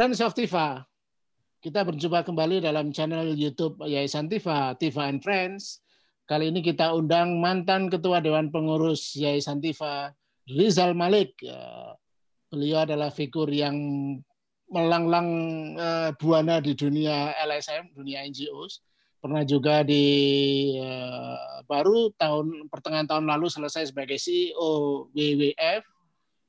Friends of Tifa, kita berjumpa kembali dalam channel YouTube Yayasan Tifa, Tifa and Friends. Kali ini kita undang mantan Ketua Dewan Pengurus Yayasan Tifa, Rizal Malik. Ya, beliau adalah figur yang melanglang uh, buana di dunia LSM, dunia NGOs. Pernah juga di uh, baru tahun pertengahan tahun lalu selesai sebagai CEO WWF.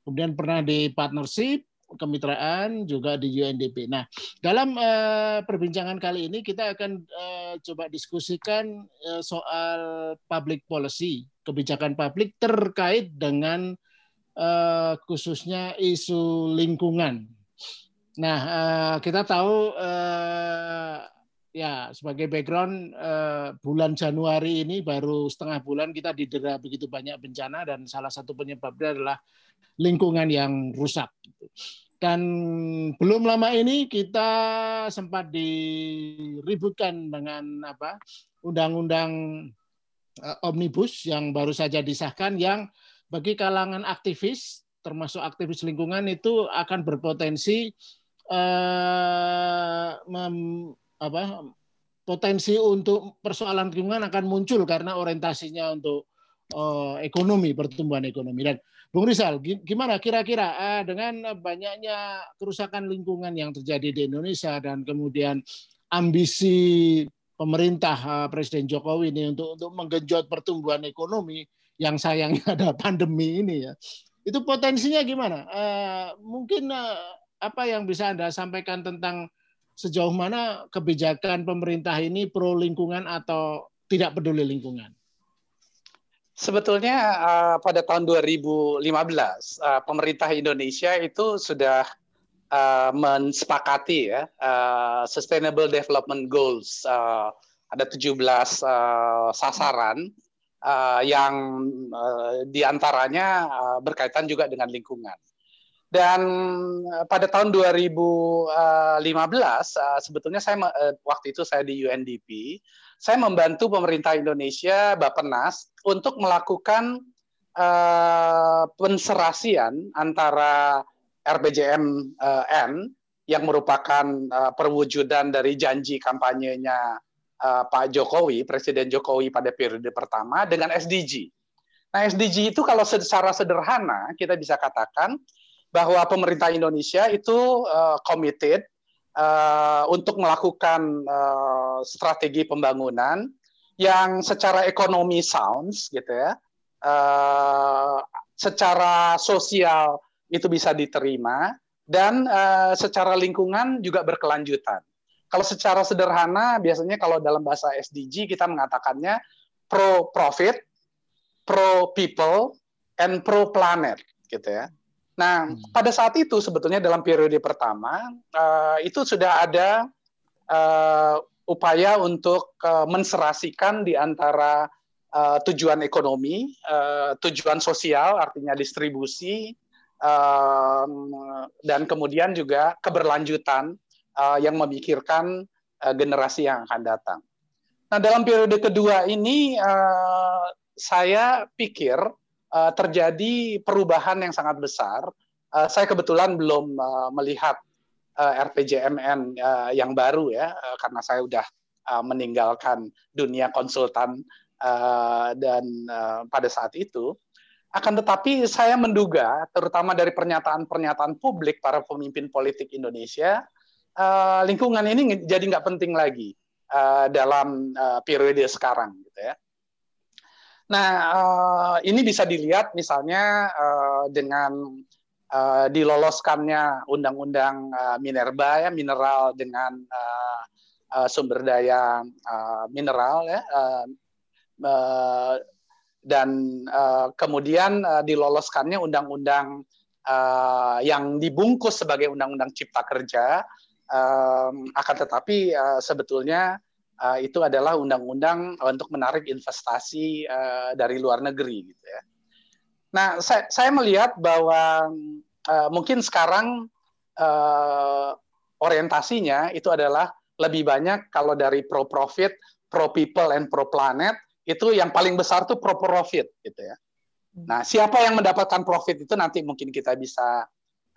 Kemudian pernah di partnership kemitraan juga di UNDP. Nah, dalam uh, perbincangan kali ini kita akan uh, coba diskusikan uh, soal public policy, kebijakan publik terkait dengan uh, khususnya isu lingkungan. Nah, uh, kita tahu uh, ya sebagai background uh, bulan Januari ini baru setengah bulan kita didera begitu banyak bencana dan salah satu penyebabnya adalah lingkungan yang rusak. Dan belum lama ini kita sempat diributkan dengan apa undang-undang uh, omnibus yang baru saja disahkan yang bagi kalangan aktivis termasuk aktivis lingkungan itu akan berpotensi uh, mem, apa, potensi untuk persoalan lingkungan akan muncul karena orientasinya untuk uh, ekonomi pertumbuhan ekonomi dan Bung Rizal, gimana kira-kira uh, dengan banyaknya kerusakan lingkungan yang terjadi di Indonesia dan kemudian ambisi pemerintah uh, Presiden Jokowi ini untuk untuk menggenjot pertumbuhan ekonomi yang sayangnya ada pandemi ini ya. Itu potensinya gimana? Uh, mungkin apa yang bisa Anda sampaikan tentang sejauh mana kebijakan pemerintah ini pro lingkungan atau tidak peduli lingkungan? Sebetulnya uh, pada tahun 2015 uh, pemerintah Indonesia itu sudah uh, mensepakati ya uh, Sustainable Development Goals uh, ada 17 uh, sasaran uh, yang uh, di antaranya uh, berkaitan juga dengan lingkungan. Dan pada tahun 2015 uh, sebetulnya saya uh, waktu itu saya di UNDP saya membantu pemerintah Indonesia, Bappenas, untuk melakukan uh, penserasian antara RPJMN yang merupakan uh, perwujudan dari janji kampanyenya uh, Pak Jokowi, Presiden Jokowi pada periode pertama, dengan SDG. Nah, SDG itu kalau secara sederhana kita bisa katakan bahwa pemerintah Indonesia itu uh, committed uh, untuk melakukan uh, strategi pembangunan yang secara ekonomi sounds gitu ya, uh, secara sosial itu bisa diterima dan uh, secara lingkungan juga berkelanjutan. Kalau secara sederhana biasanya kalau dalam bahasa SDG kita mengatakannya pro profit, pro people, and pro planet gitu ya. Nah, hmm. pada saat itu sebetulnya dalam periode pertama uh, itu sudah ada uh, upaya untuk uh, menserasikan di antara uh, tujuan ekonomi, uh, tujuan sosial, artinya distribusi, uh, dan kemudian juga keberlanjutan uh, yang memikirkan uh, generasi yang akan datang. Nah, dalam periode kedua ini uh, saya pikir uh, terjadi perubahan yang sangat besar. Uh, saya kebetulan belum uh, melihat uh, RPJMN uh, yang baru ya, uh, karena saya sudah uh, meninggalkan dunia konsultan uh, dan uh, pada saat itu. Akan tetapi saya menduga, terutama dari pernyataan-pernyataan publik para pemimpin politik Indonesia, uh, lingkungan ini jadi nggak penting lagi uh, dalam uh, periode sekarang, gitu ya. Nah, uh, ini bisa dilihat misalnya uh, dengan uh, diloloskannya undang-undang uh, minerba ya mineral dengan uh, uh, sumber daya uh, mineral ya uh, uh, dan uh, kemudian uh, diloloskannya undang-undang uh, yang dibungkus sebagai undang-undang cipta kerja uh, akan tetapi uh, sebetulnya uh, itu adalah undang-undang untuk menarik investasi uh, dari luar negeri gitu ya. Nah, saya, saya melihat bahwa uh, mungkin sekarang uh, orientasinya itu adalah lebih banyak kalau dari pro profit, pro people and pro planet itu yang paling besar tuh pro profit gitu ya. Hmm. Nah, siapa yang mendapatkan profit itu nanti mungkin kita bisa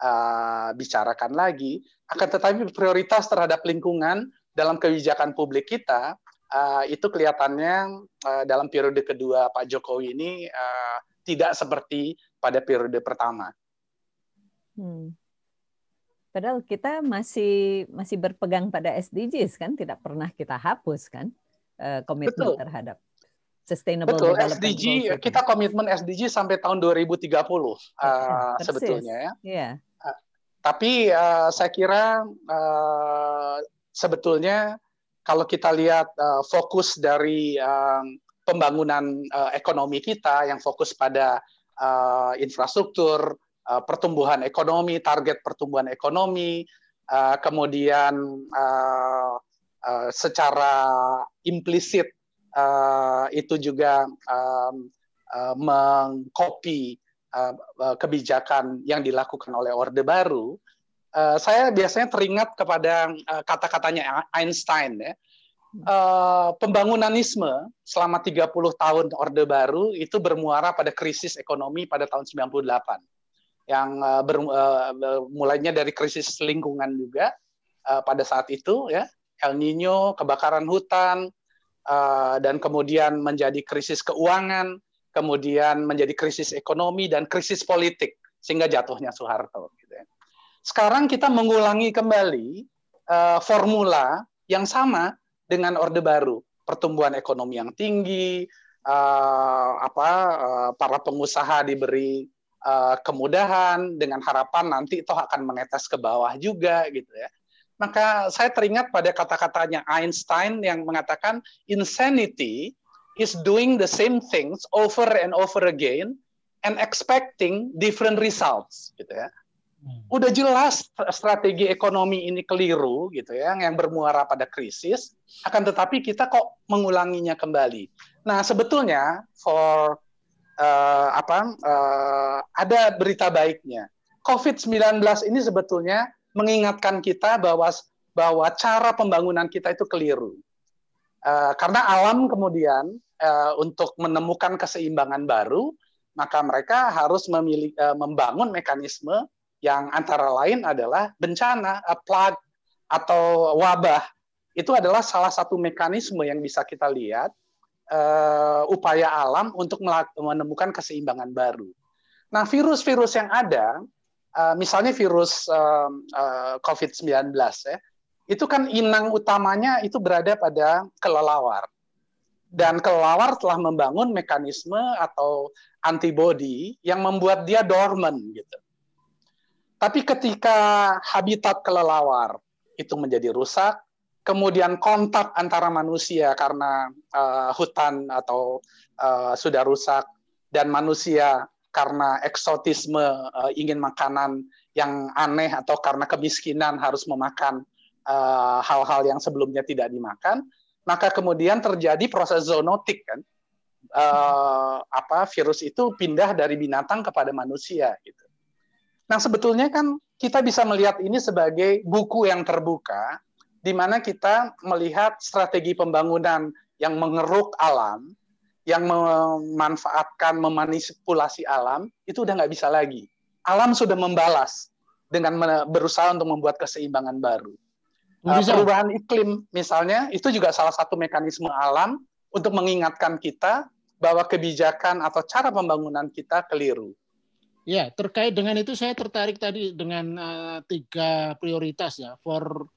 uh, bicarakan lagi. Akan tetapi prioritas terhadap lingkungan dalam kebijakan publik kita uh, itu kelihatannya uh, dalam periode kedua Pak Jokowi ini uh, tidak seperti pada periode pertama. Hmm. Padahal kita masih masih berpegang pada SDGs kan, tidak pernah kita hapus kan komitmen Betul. terhadap sustainable Betul, SDG kita komitmen SDG sampai tahun 2030 uh, sebetulnya ya. Yeah. Uh, tapi uh, saya kira uh, sebetulnya kalau kita lihat uh, fokus dari uh, pembangunan uh, ekonomi kita yang fokus pada uh, infrastruktur, uh, pertumbuhan ekonomi, target pertumbuhan ekonomi, uh, kemudian uh, uh, secara implisit uh, itu juga um, uh, mengcopy uh, kebijakan yang dilakukan oleh Orde Baru, uh, saya biasanya teringat kepada uh, kata-katanya Einstein ya. Uh, pembangunanisme selama 30 tahun Orde Baru itu bermuara pada krisis ekonomi pada tahun 98 yang uh, ber, uh, mulainya dari krisis lingkungan juga pada saat itu ya El Nino kebakaran hutan dan kemudian menjadi krisis keuangan, kemudian menjadi krisis ekonomi dan krisis politik sehingga jatuhnya Soeharto. Sekarang kita mengulangi kembali uh, formula yang sama dengan Orde Baru, pertumbuhan ekonomi yang tinggi, uh, apa uh, para pengusaha diberi uh, kemudahan dengan harapan nanti itu akan menetes ke bawah juga gitu ya. Maka saya teringat pada kata-katanya Einstein yang mengatakan insanity is doing the same things over and over again and expecting different results gitu ya. Hmm. Udah jelas strategi ekonomi ini keliru gitu ya, yang bermuara pada krisis, akan tetapi kita kok mengulanginya kembali. Nah, sebetulnya for uh, apa uh, ada berita baiknya. COVID-19 ini sebetulnya mengingatkan kita bahwa bahwa cara pembangunan kita itu keliru. Uh, karena alam kemudian uh, untuk menemukan keseimbangan baru, maka mereka harus memilih, uh, membangun mekanisme yang antara lain adalah bencana, uh, plague atau wabah. Itu adalah salah satu mekanisme yang bisa kita lihat uh, upaya alam untuk menemukan keseimbangan baru. Nah, virus-virus yang ada uh, misalnya virus uh, uh, COVID-19 ya, itu kan inang utamanya itu berada pada kelelawar. Dan kelelawar telah membangun mekanisme atau antibody yang membuat dia dormant gitu. Tapi ketika habitat kelelawar itu menjadi rusak, kemudian kontak antara manusia karena uh, hutan atau uh, sudah rusak dan manusia karena eksotisme uh, ingin makanan yang aneh atau karena kemiskinan harus memakan hal-hal uh, yang sebelumnya tidak dimakan, maka kemudian terjadi proses zoonotik kan. Uh, apa virus itu pindah dari binatang kepada manusia gitu. Nah, sebetulnya kan kita bisa melihat ini sebagai buku yang terbuka di mana kita melihat strategi pembangunan yang mengeruk alam yang memanfaatkan, memanipulasi alam, itu udah nggak bisa lagi. Alam sudah membalas dengan berusaha untuk membuat keseimbangan baru. Uh, perubahan iklim misalnya, itu juga salah satu mekanisme alam untuk mengingatkan kita bahwa kebijakan atau cara pembangunan kita keliru. Ya, terkait dengan itu saya tertarik tadi dengan uh, tiga prioritas ya, for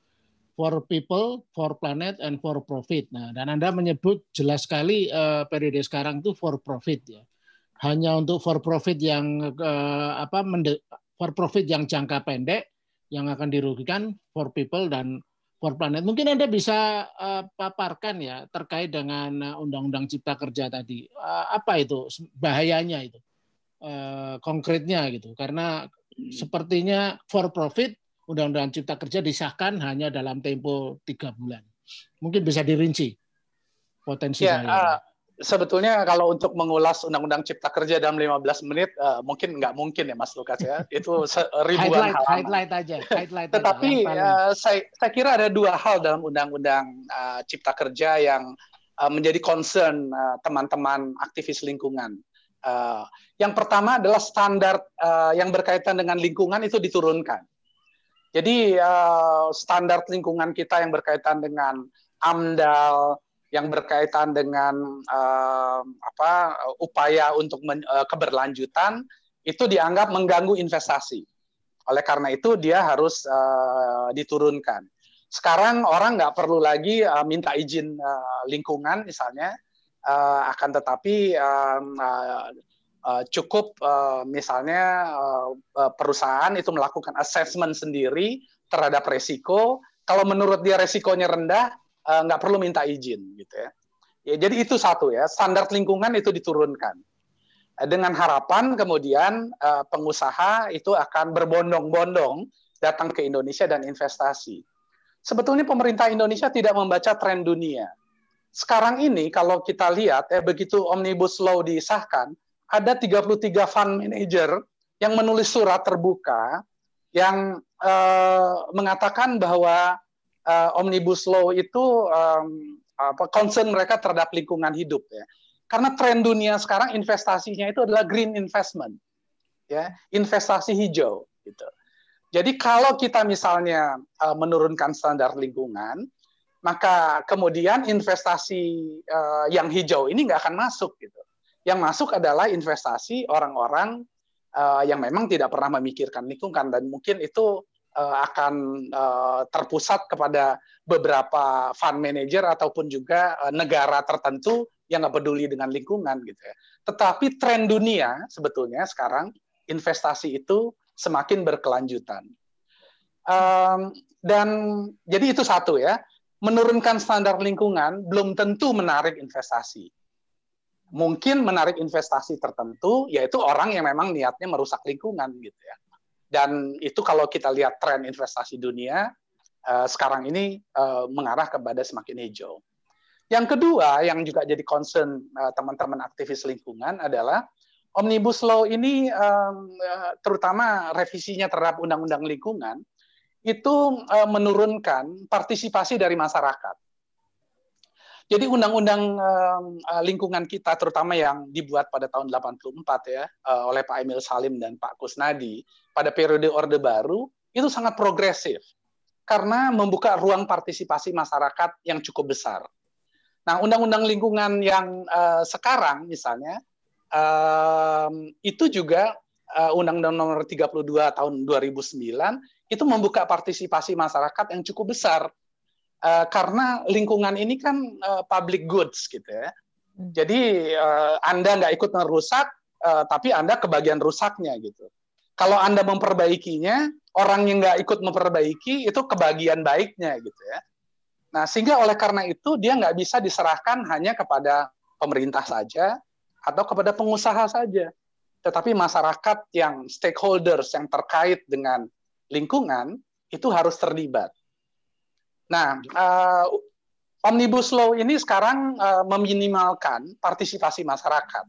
for people, for planet, and for profit. Nah, dan Anda menyebut jelas sekali uh, periode sekarang itu for profit ya. Hanya untuk for profit yang uh, apa for profit yang jangka pendek yang akan dirugikan for people dan for planet. Mungkin Anda bisa uh, paparkan ya terkait dengan Undang-Undang Cipta Kerja tadi. Uh, apa itu bahayanya itu? Uh, konkretnya gitu. Karena sepertinya for profit Undang-Undang Cipta Kerja disahkan hanya dalam tempo tiga bulan. Mungkin bisa dirinci potensi ya, uh, sebetulnya kalau untuk mengulas Undang-Undang Cipta Kerja dalam 15 menit uh, mungkin nggak mungkin ya Mas Lukas ya. Itu ribuan highlight, halaman. Highlight aja, highlight Tetapi aja, uh, saya saya kira ada dua hal dalam Undang-Undang uh, Cipta Kerja yang uh, menjadi concern teman-teman uh, aktivis lingkungan. Uh, yang pertama adalah standar uh, yang berkaitan dengan lingkungan itu diturunkan. Jadi uh, standar lingkungan kita yang berkaitan dengan AMDAL, yang berkaitan dengan uh, apa upaya untuk men, uh, keberlanjutan itu dianggap mengganggu investasi. Oleh karena itu dia harus uh, diturunkan. Sekarang orang nggak perlu lagi uh, minta izin uh, lingkungan misalnya, uh, akan tetapi uh, uh, cukup uh, misalnya uh, perusahaan itu melakukan assessment sendiri terhadap resiko. Kalau menurut dia resikonya rendah, uh, nggak perlu minta izin gitu ya. ya. Jadi itu satu ya, standar lingkungan itu diturunkan. Dengan harapan kemudian uh, pengusaha itu akan berbondong-bondong datang ke Indonesia dan investasi. Sebetulnya pemerintah Indonesia tidak membaca tren dunia sekarang ini kalau kita lihat ya begitu Omnibus Law disahkan, ada 33 fund manager yang menulis surat terbuka yang uh, mengatakan bahwa uh, Omnibus Law itu um, apa concern mereka terhadap lingkungan hidup ya. Karena tren dunia sekarang investasinya itu adalah green investment. Ya, investasi hijau gitu. Jadi kalau kita misalnya uh, menurunkan standar lingkungan, maka kemudian investasi uh, yang hijau ini nggak akan masuk gitu. Yang masuk adalah investasi orang-orang uh, yang memang tidak pernah memikirkan lingkungan dan mungkin itu uh, akan uh, terpusat kepada beberapa fund manager ataupun juga uh, negara tertentu yang nggak peduli dengan lingkungan gitu ya. Tetapi tren dunia sebetulnya sekarang investasi itu semakin berkelanjutan. Um, dan jadi itu satu ya menurunkan standar lingkungan belum tentu menarik investasi. Mungkin menarik investasi tertentu, yaitu orang yang memang niatnya merusak lingkungan gitu ya. Dan itu kalau kita lihat tren investasi dunia uh, sekarang ini uh, mengarah kepada semakin hijau. Yang kedua yang juga jadi concern uh, teman-teman aktivis lingkungan adalah omnibus law ini terutama revisinya terhadap undang-undang lingkungan itu uh, menurunkan partisipasi dari masyarakat. Jadi undang-undang uh, lingkungan kita terutama yang dibuat pada tahun 84 ya oleh Pak Emil Salim dan Pak Kusnadi pada periode Orde Baru itu sangat progresif karena membuka ruang partisipasi masyarakat yang cukup besar. Nah, undang-undang lingkungan yang sekarang misalnya itu juga Undang-Undang Nomor 32 tahun 2009 itu membuka partisipasi masyarakat yang cukup besar uh, karena lingkungan ini kan uh, public goods gitu ya. Hmm. Jadi uh, Anda nggak ikut merusak, uh, tapi Anda kebagian rusaknya gitu. Kalau Anda memperbaikinya, orang yang nggak ikut memperbaiki itu kebagian baiknya gitu ya. Nah sehingga oleh karena itu dia nggak bisa diserahkan hanya kepada pemerintah saja atau kepada pengusaha saja, tetapi masyarakat yang stakeholders yang terkait dengan lingkungan itu harus terlibat. Nah, uh, omnibus law ini sekarang uh, meminimalkan partisipasi masyarakat.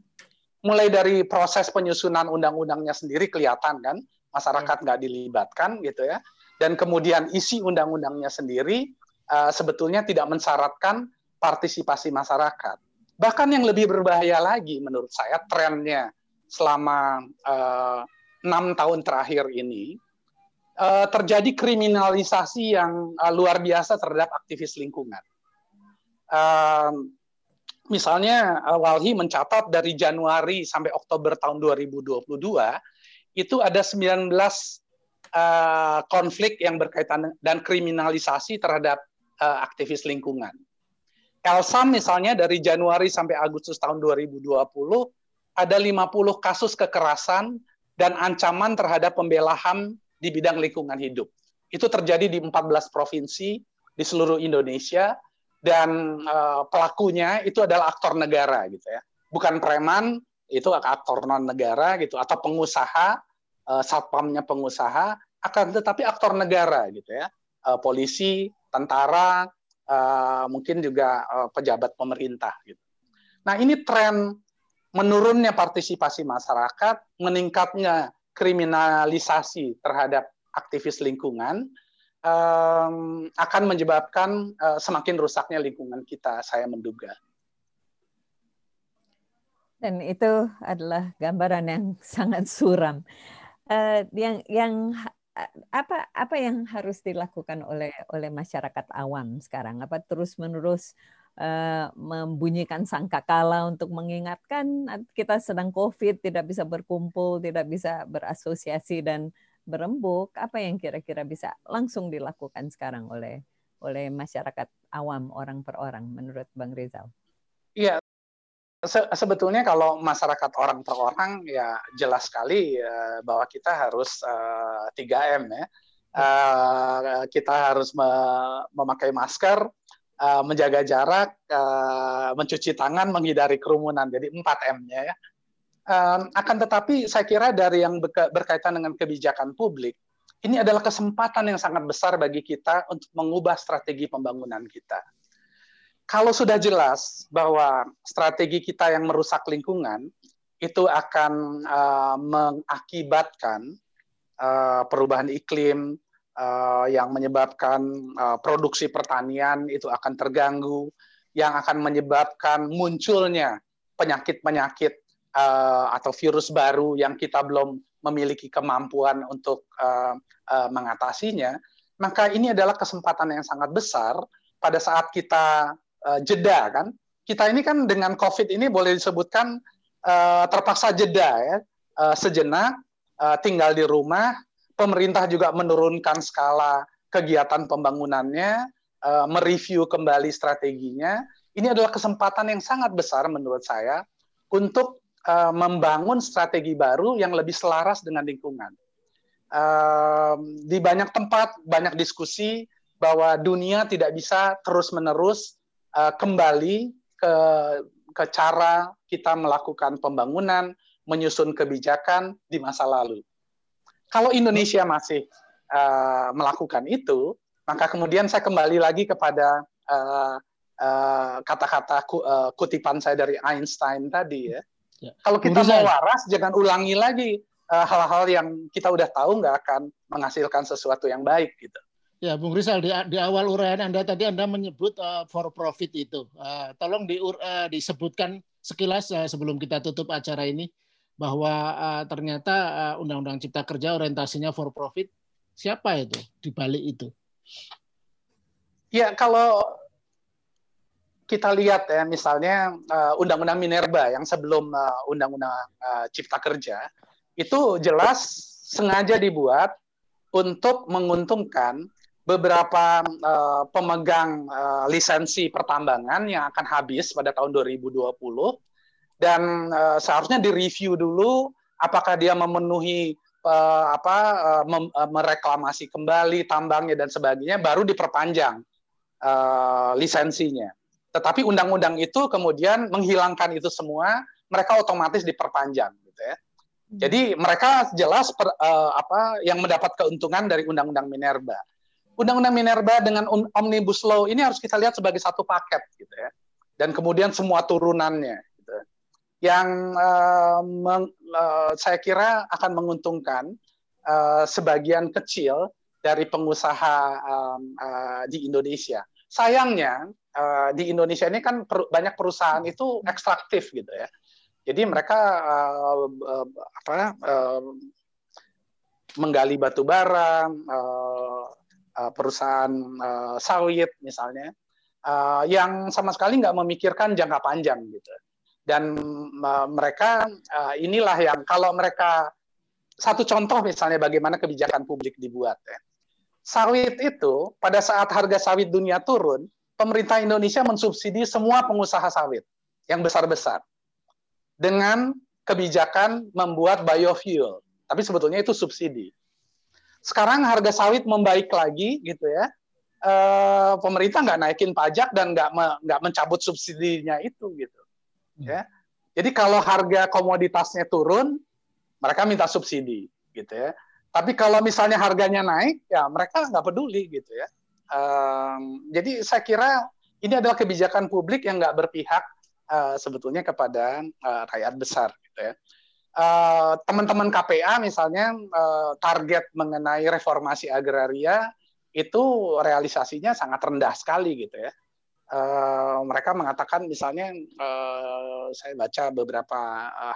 Mulai dari proses penyusunan undang-undangnya sendiri kelihatan kan, masyarakat hmm. nggak dilibatkan gitu ya. Dan kemudian isi undang-undangnya sendiri uh, sebetulnya tidak mensyaratkan partisipasi masyarakat. Bahkan yang lebih berbahaya lagi menurut saya trennya selama enam tahun terakhir ini uh, terjadi kriminalisasi yang uh, luar biasa terhadap aktivis lingkungan. Uh, misalnya uh, Walhi mencatat dari Januari sampai Oktober tahun 2022 itu ada 19 uh, konflik yang berkaitan dan kriminalisasi terhadap uh, aktivis lingkungan. Elsam misalnya dari Januari sampai Agustus tahun 2020 ada 50 kasus kekerasan dan ancaman terhadap pembelahan di bidang lingkungan hidup. Itu terjadi di 14 provinsi di seluruh Indonesia dan uh, pelakunya itu adalah aktor negara gitu ya. Bukan preman, itu aktor non negara gitu atau pengusaha uh, satpamnya pengusaha akan tetapi aktor negara gitu ya. Uh, polisi, tentara, uh, mungkin juga uh, pejabat pemerintah gitu. Nah, ini tren menurunnya partisipasi masyarakat, meningkatnya kriminalisasi terhadap aktivis lingkungan um, akan menyebabkan uh, semakin rusaknya lingkungan kita, saya menduga. Dan itu adalah gambaran yang sangat suram. Uh, yang yang apa apa yang harus dilakukan oleh oleh masyarakat awam sekarang? Apa terus menerus membunyikan sangkakala untuk mengingatkan kita sedang COVID, tidak bisa berkumpul, tidak bisa berasosiasi dan berembuk? Apa yang kira-kira bisa langsung dilakukan sekarang oleh oleh masyarakat awam orang per orang menurut Bang Rizal? Iya, se sebetulnya kalau masyarakat orang per orang ya jelas sekali uh, bahwa kita harus uh, eh, 3M ya. Uh, kita harus me memakai masker, uh, menjaga jarak, uh, mencuci tangan, menghindari kerumunan. Jadi 4M-nya ya. Akan tetapi saya kira dari yang berkaitan dengan kebijakan publik, ini adalah kesempatan yang sangat besar bagi kita untuk mengubah strategi pembangunan kita kalau sudah jelas bahwa strategi kita yang merusak lingkungan itu akan uh, mengakibatkan perubahan iklim uh, yang menyebabkan uh, produksi pertanian itu akan terganggu, yang akan menyebabkan munculnya penyakit-penyakit uh, atau virus baru yang kita belum memiliki kemampuan untuk mengatasinya, maka ini adalah kesempatan yang sangat besar pada saat kita jeda kan. Kita ini kan dengan COVID ini boleh disebutkan terpaksa jeda ya, sejenak tinggal di rumah. Pemerintah juga menurunkan skala kegiatan pembangunannya, uh, mereview kembali strateginya. Ini adalah kesempatan yang sangat besar menurut saya untuk uh, membangun strategi baru yang lebih selaras dengan lingkungan. Di banyak tempat banyak diskusi bahwa dunia tidak bisa terus-menerus uh, kembali ke ke cara kita melakukan pembangunan, menyusun kebijakan di masa lalu. Kalau Indonesia masih uh, melakukan itu, maka kemudian saya kembali lagi kepada kata-kata uh, uh, uh, kutipan saya dari Einstein tadi ya. ya. Kalau kita mau waras, jangan ulangi lagi hal-hal uh, yang kita udah tahu nggak akan menghasilkan sesuatu yang baik gitu. Ya, Bung Rizal, di, di awal uraian Anda tadi Anda menyebut uh, for profit itu. Uh, tolong di, uh, disebutkan sekilas uh, sebelum kita tutup acara ini bahwa uh, ternyata uh, Undang-Undang Cipta Kerja orientasinya for profit. Siapa itu di balik itu? Ya, kalau kita lihat ya misalnya Undang-Undang Minerba yang sebelum Undang-Undang uh, Cipta Kerja itu jelas sengaja dibuat untuk menguntungkan beberapa uh, pemegang uh, lisensi pertambangan yang akan habis pada tahun 2020 dan uh, seharusnya direview dulu apakah dia memenuhi uh, apa uh, mem, uh, mereklamasi kembali tambangnya dan sebagainya baru diperpanjang uh, lisensinya. Tetapi undang-undang itu kemudian menghilangkan itu semua, mereka otomatis diperpanjang gitu ya. Hmm. Jadi mereka jelas per, uh, apa yang mendapat keuntungan dari undang-undang Minerba. Undang-Undang Minerba dengan Omnibus Law ini harus kita lihat sebagai satu paket gitu ya. Dan kemudian semua turunannya. Yang uh, meng, uh, saya kira akan menguntungkan uh, sebagian kecil dari pengusaha um, uh, di Indonesia. Sayangnya uh, di Indonesia ini kan per, banyak perusahaan itu ekstraktif gitu ya. Jadi mereka uh, uh, apa uh, menggali batu bara, uh, Eh, perusahaan uh, sawit misalnya uh, yang sama sekali nggak memikirkan jangka panjang gitu dan uh, mereka uh, inilah yang kalau mereka satu contoh misalnya bagaimana kebijakan publik dibuat ya sawit itu pada saat harga sawit dunia turun pemerintah Indonesia mensubsidi semua pengusaha sawit yang besar-besar dengan kebijakan membuat biofuel tapi sebetulnya itu subsidi sekarang harga sawit membaik lagi gitu ya. E, pemerintah nggak naikin pajak dan nggak me, nggak mencabut subsidinya itu gitu. Ya. Jadi kalau harga komoditasnya turun, mereka minta subsidi gitu ya. Tapi kalau misalnya harganya naik, ya mereka nggak peduli gitu ya. Um, jadi saya kira ini adalah kebijakan publik yang nggak berpihak uh, sebetulnya kepada uh, rakyat besar gitu ya. Eh, teman-teman uh, KPA misalnya uh, target mengenai reformasi agraria itu realisasinya sangat rendah sekali gitu ya. Uh, mereka mengatakan misalnya uh, saya baca beberapa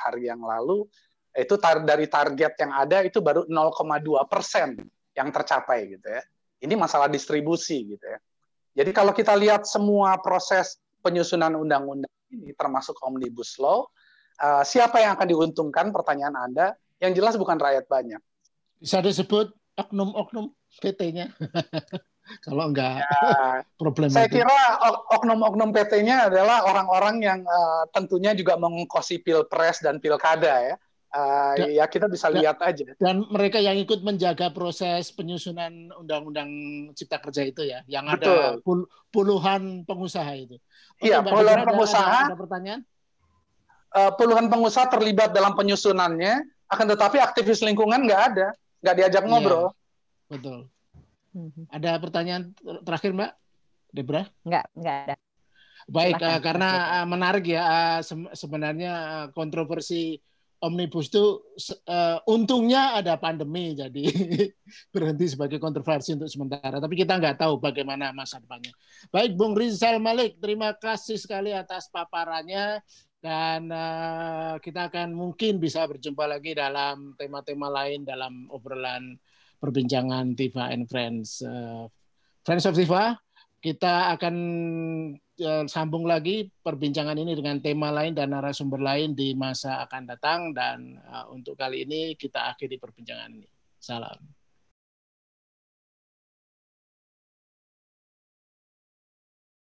hari yang lalu itu tar dari target yang ada itu baru 0,2 persen yang tercapai gitu ya. Ini masalah distribusi gitu ya. Jadi kalau kita lihat semua proses penyusunan undang-undang ini termasuk omnibus law, uh, siapa yang akan diuntungkan? Pertanyaan Anda. Yang jelas bukan rakyat banyak. Bisa disebut oknum-oknum PT-nya. kalau enggak ya, problem saya kira oknum-oknum PT-nya adalah orang-orang yang uh, tentunya juga mengkosi pilpres dan pilkada ya Uh, dan, ya kita bisa lihat aja. Dan mereka yang ikut menjaga proses penyusunan undang-undang cipta kerja itu ya, yang Betul. ada pul puluhan pengusaha itu. Iya, puluhan pengusaha. Ada, ada pertanyaan? Uh, puluhan pengusaha terlibat dalam penyusunannya, akan tetapi aktivis lingkungan nggak ada, nggak diajak iya, ngobrol. Betul. Mhm. Ada pertanyaan terakhir Mbak Debra? Nggak, nggak ada. Baik, uh, karena uh, menarik ya uh, se sebenarnya uh, kontroversi omnibus itu uh, untungnya ada pandemi jadi berhenti sebagai kontroversi untuk sementara. Tapi kita nggak tahu bagaimana masa depannya. Baik, Bung Rizal Malik, terima kasih sekali atas paparannya dan uh, kita akan mungkin bisa berjumpa lagi dalam tema-tema lain dalam obrolan perbincangan Tifa and Friends. Uh, Friends of Tifa, kita akan Eh, sambung lagi perbincangan ini dengan tema lain dan narasumber lain di masa akan datang dan uh, untuk kali ini kita akhiri perbincangan ini. Salam.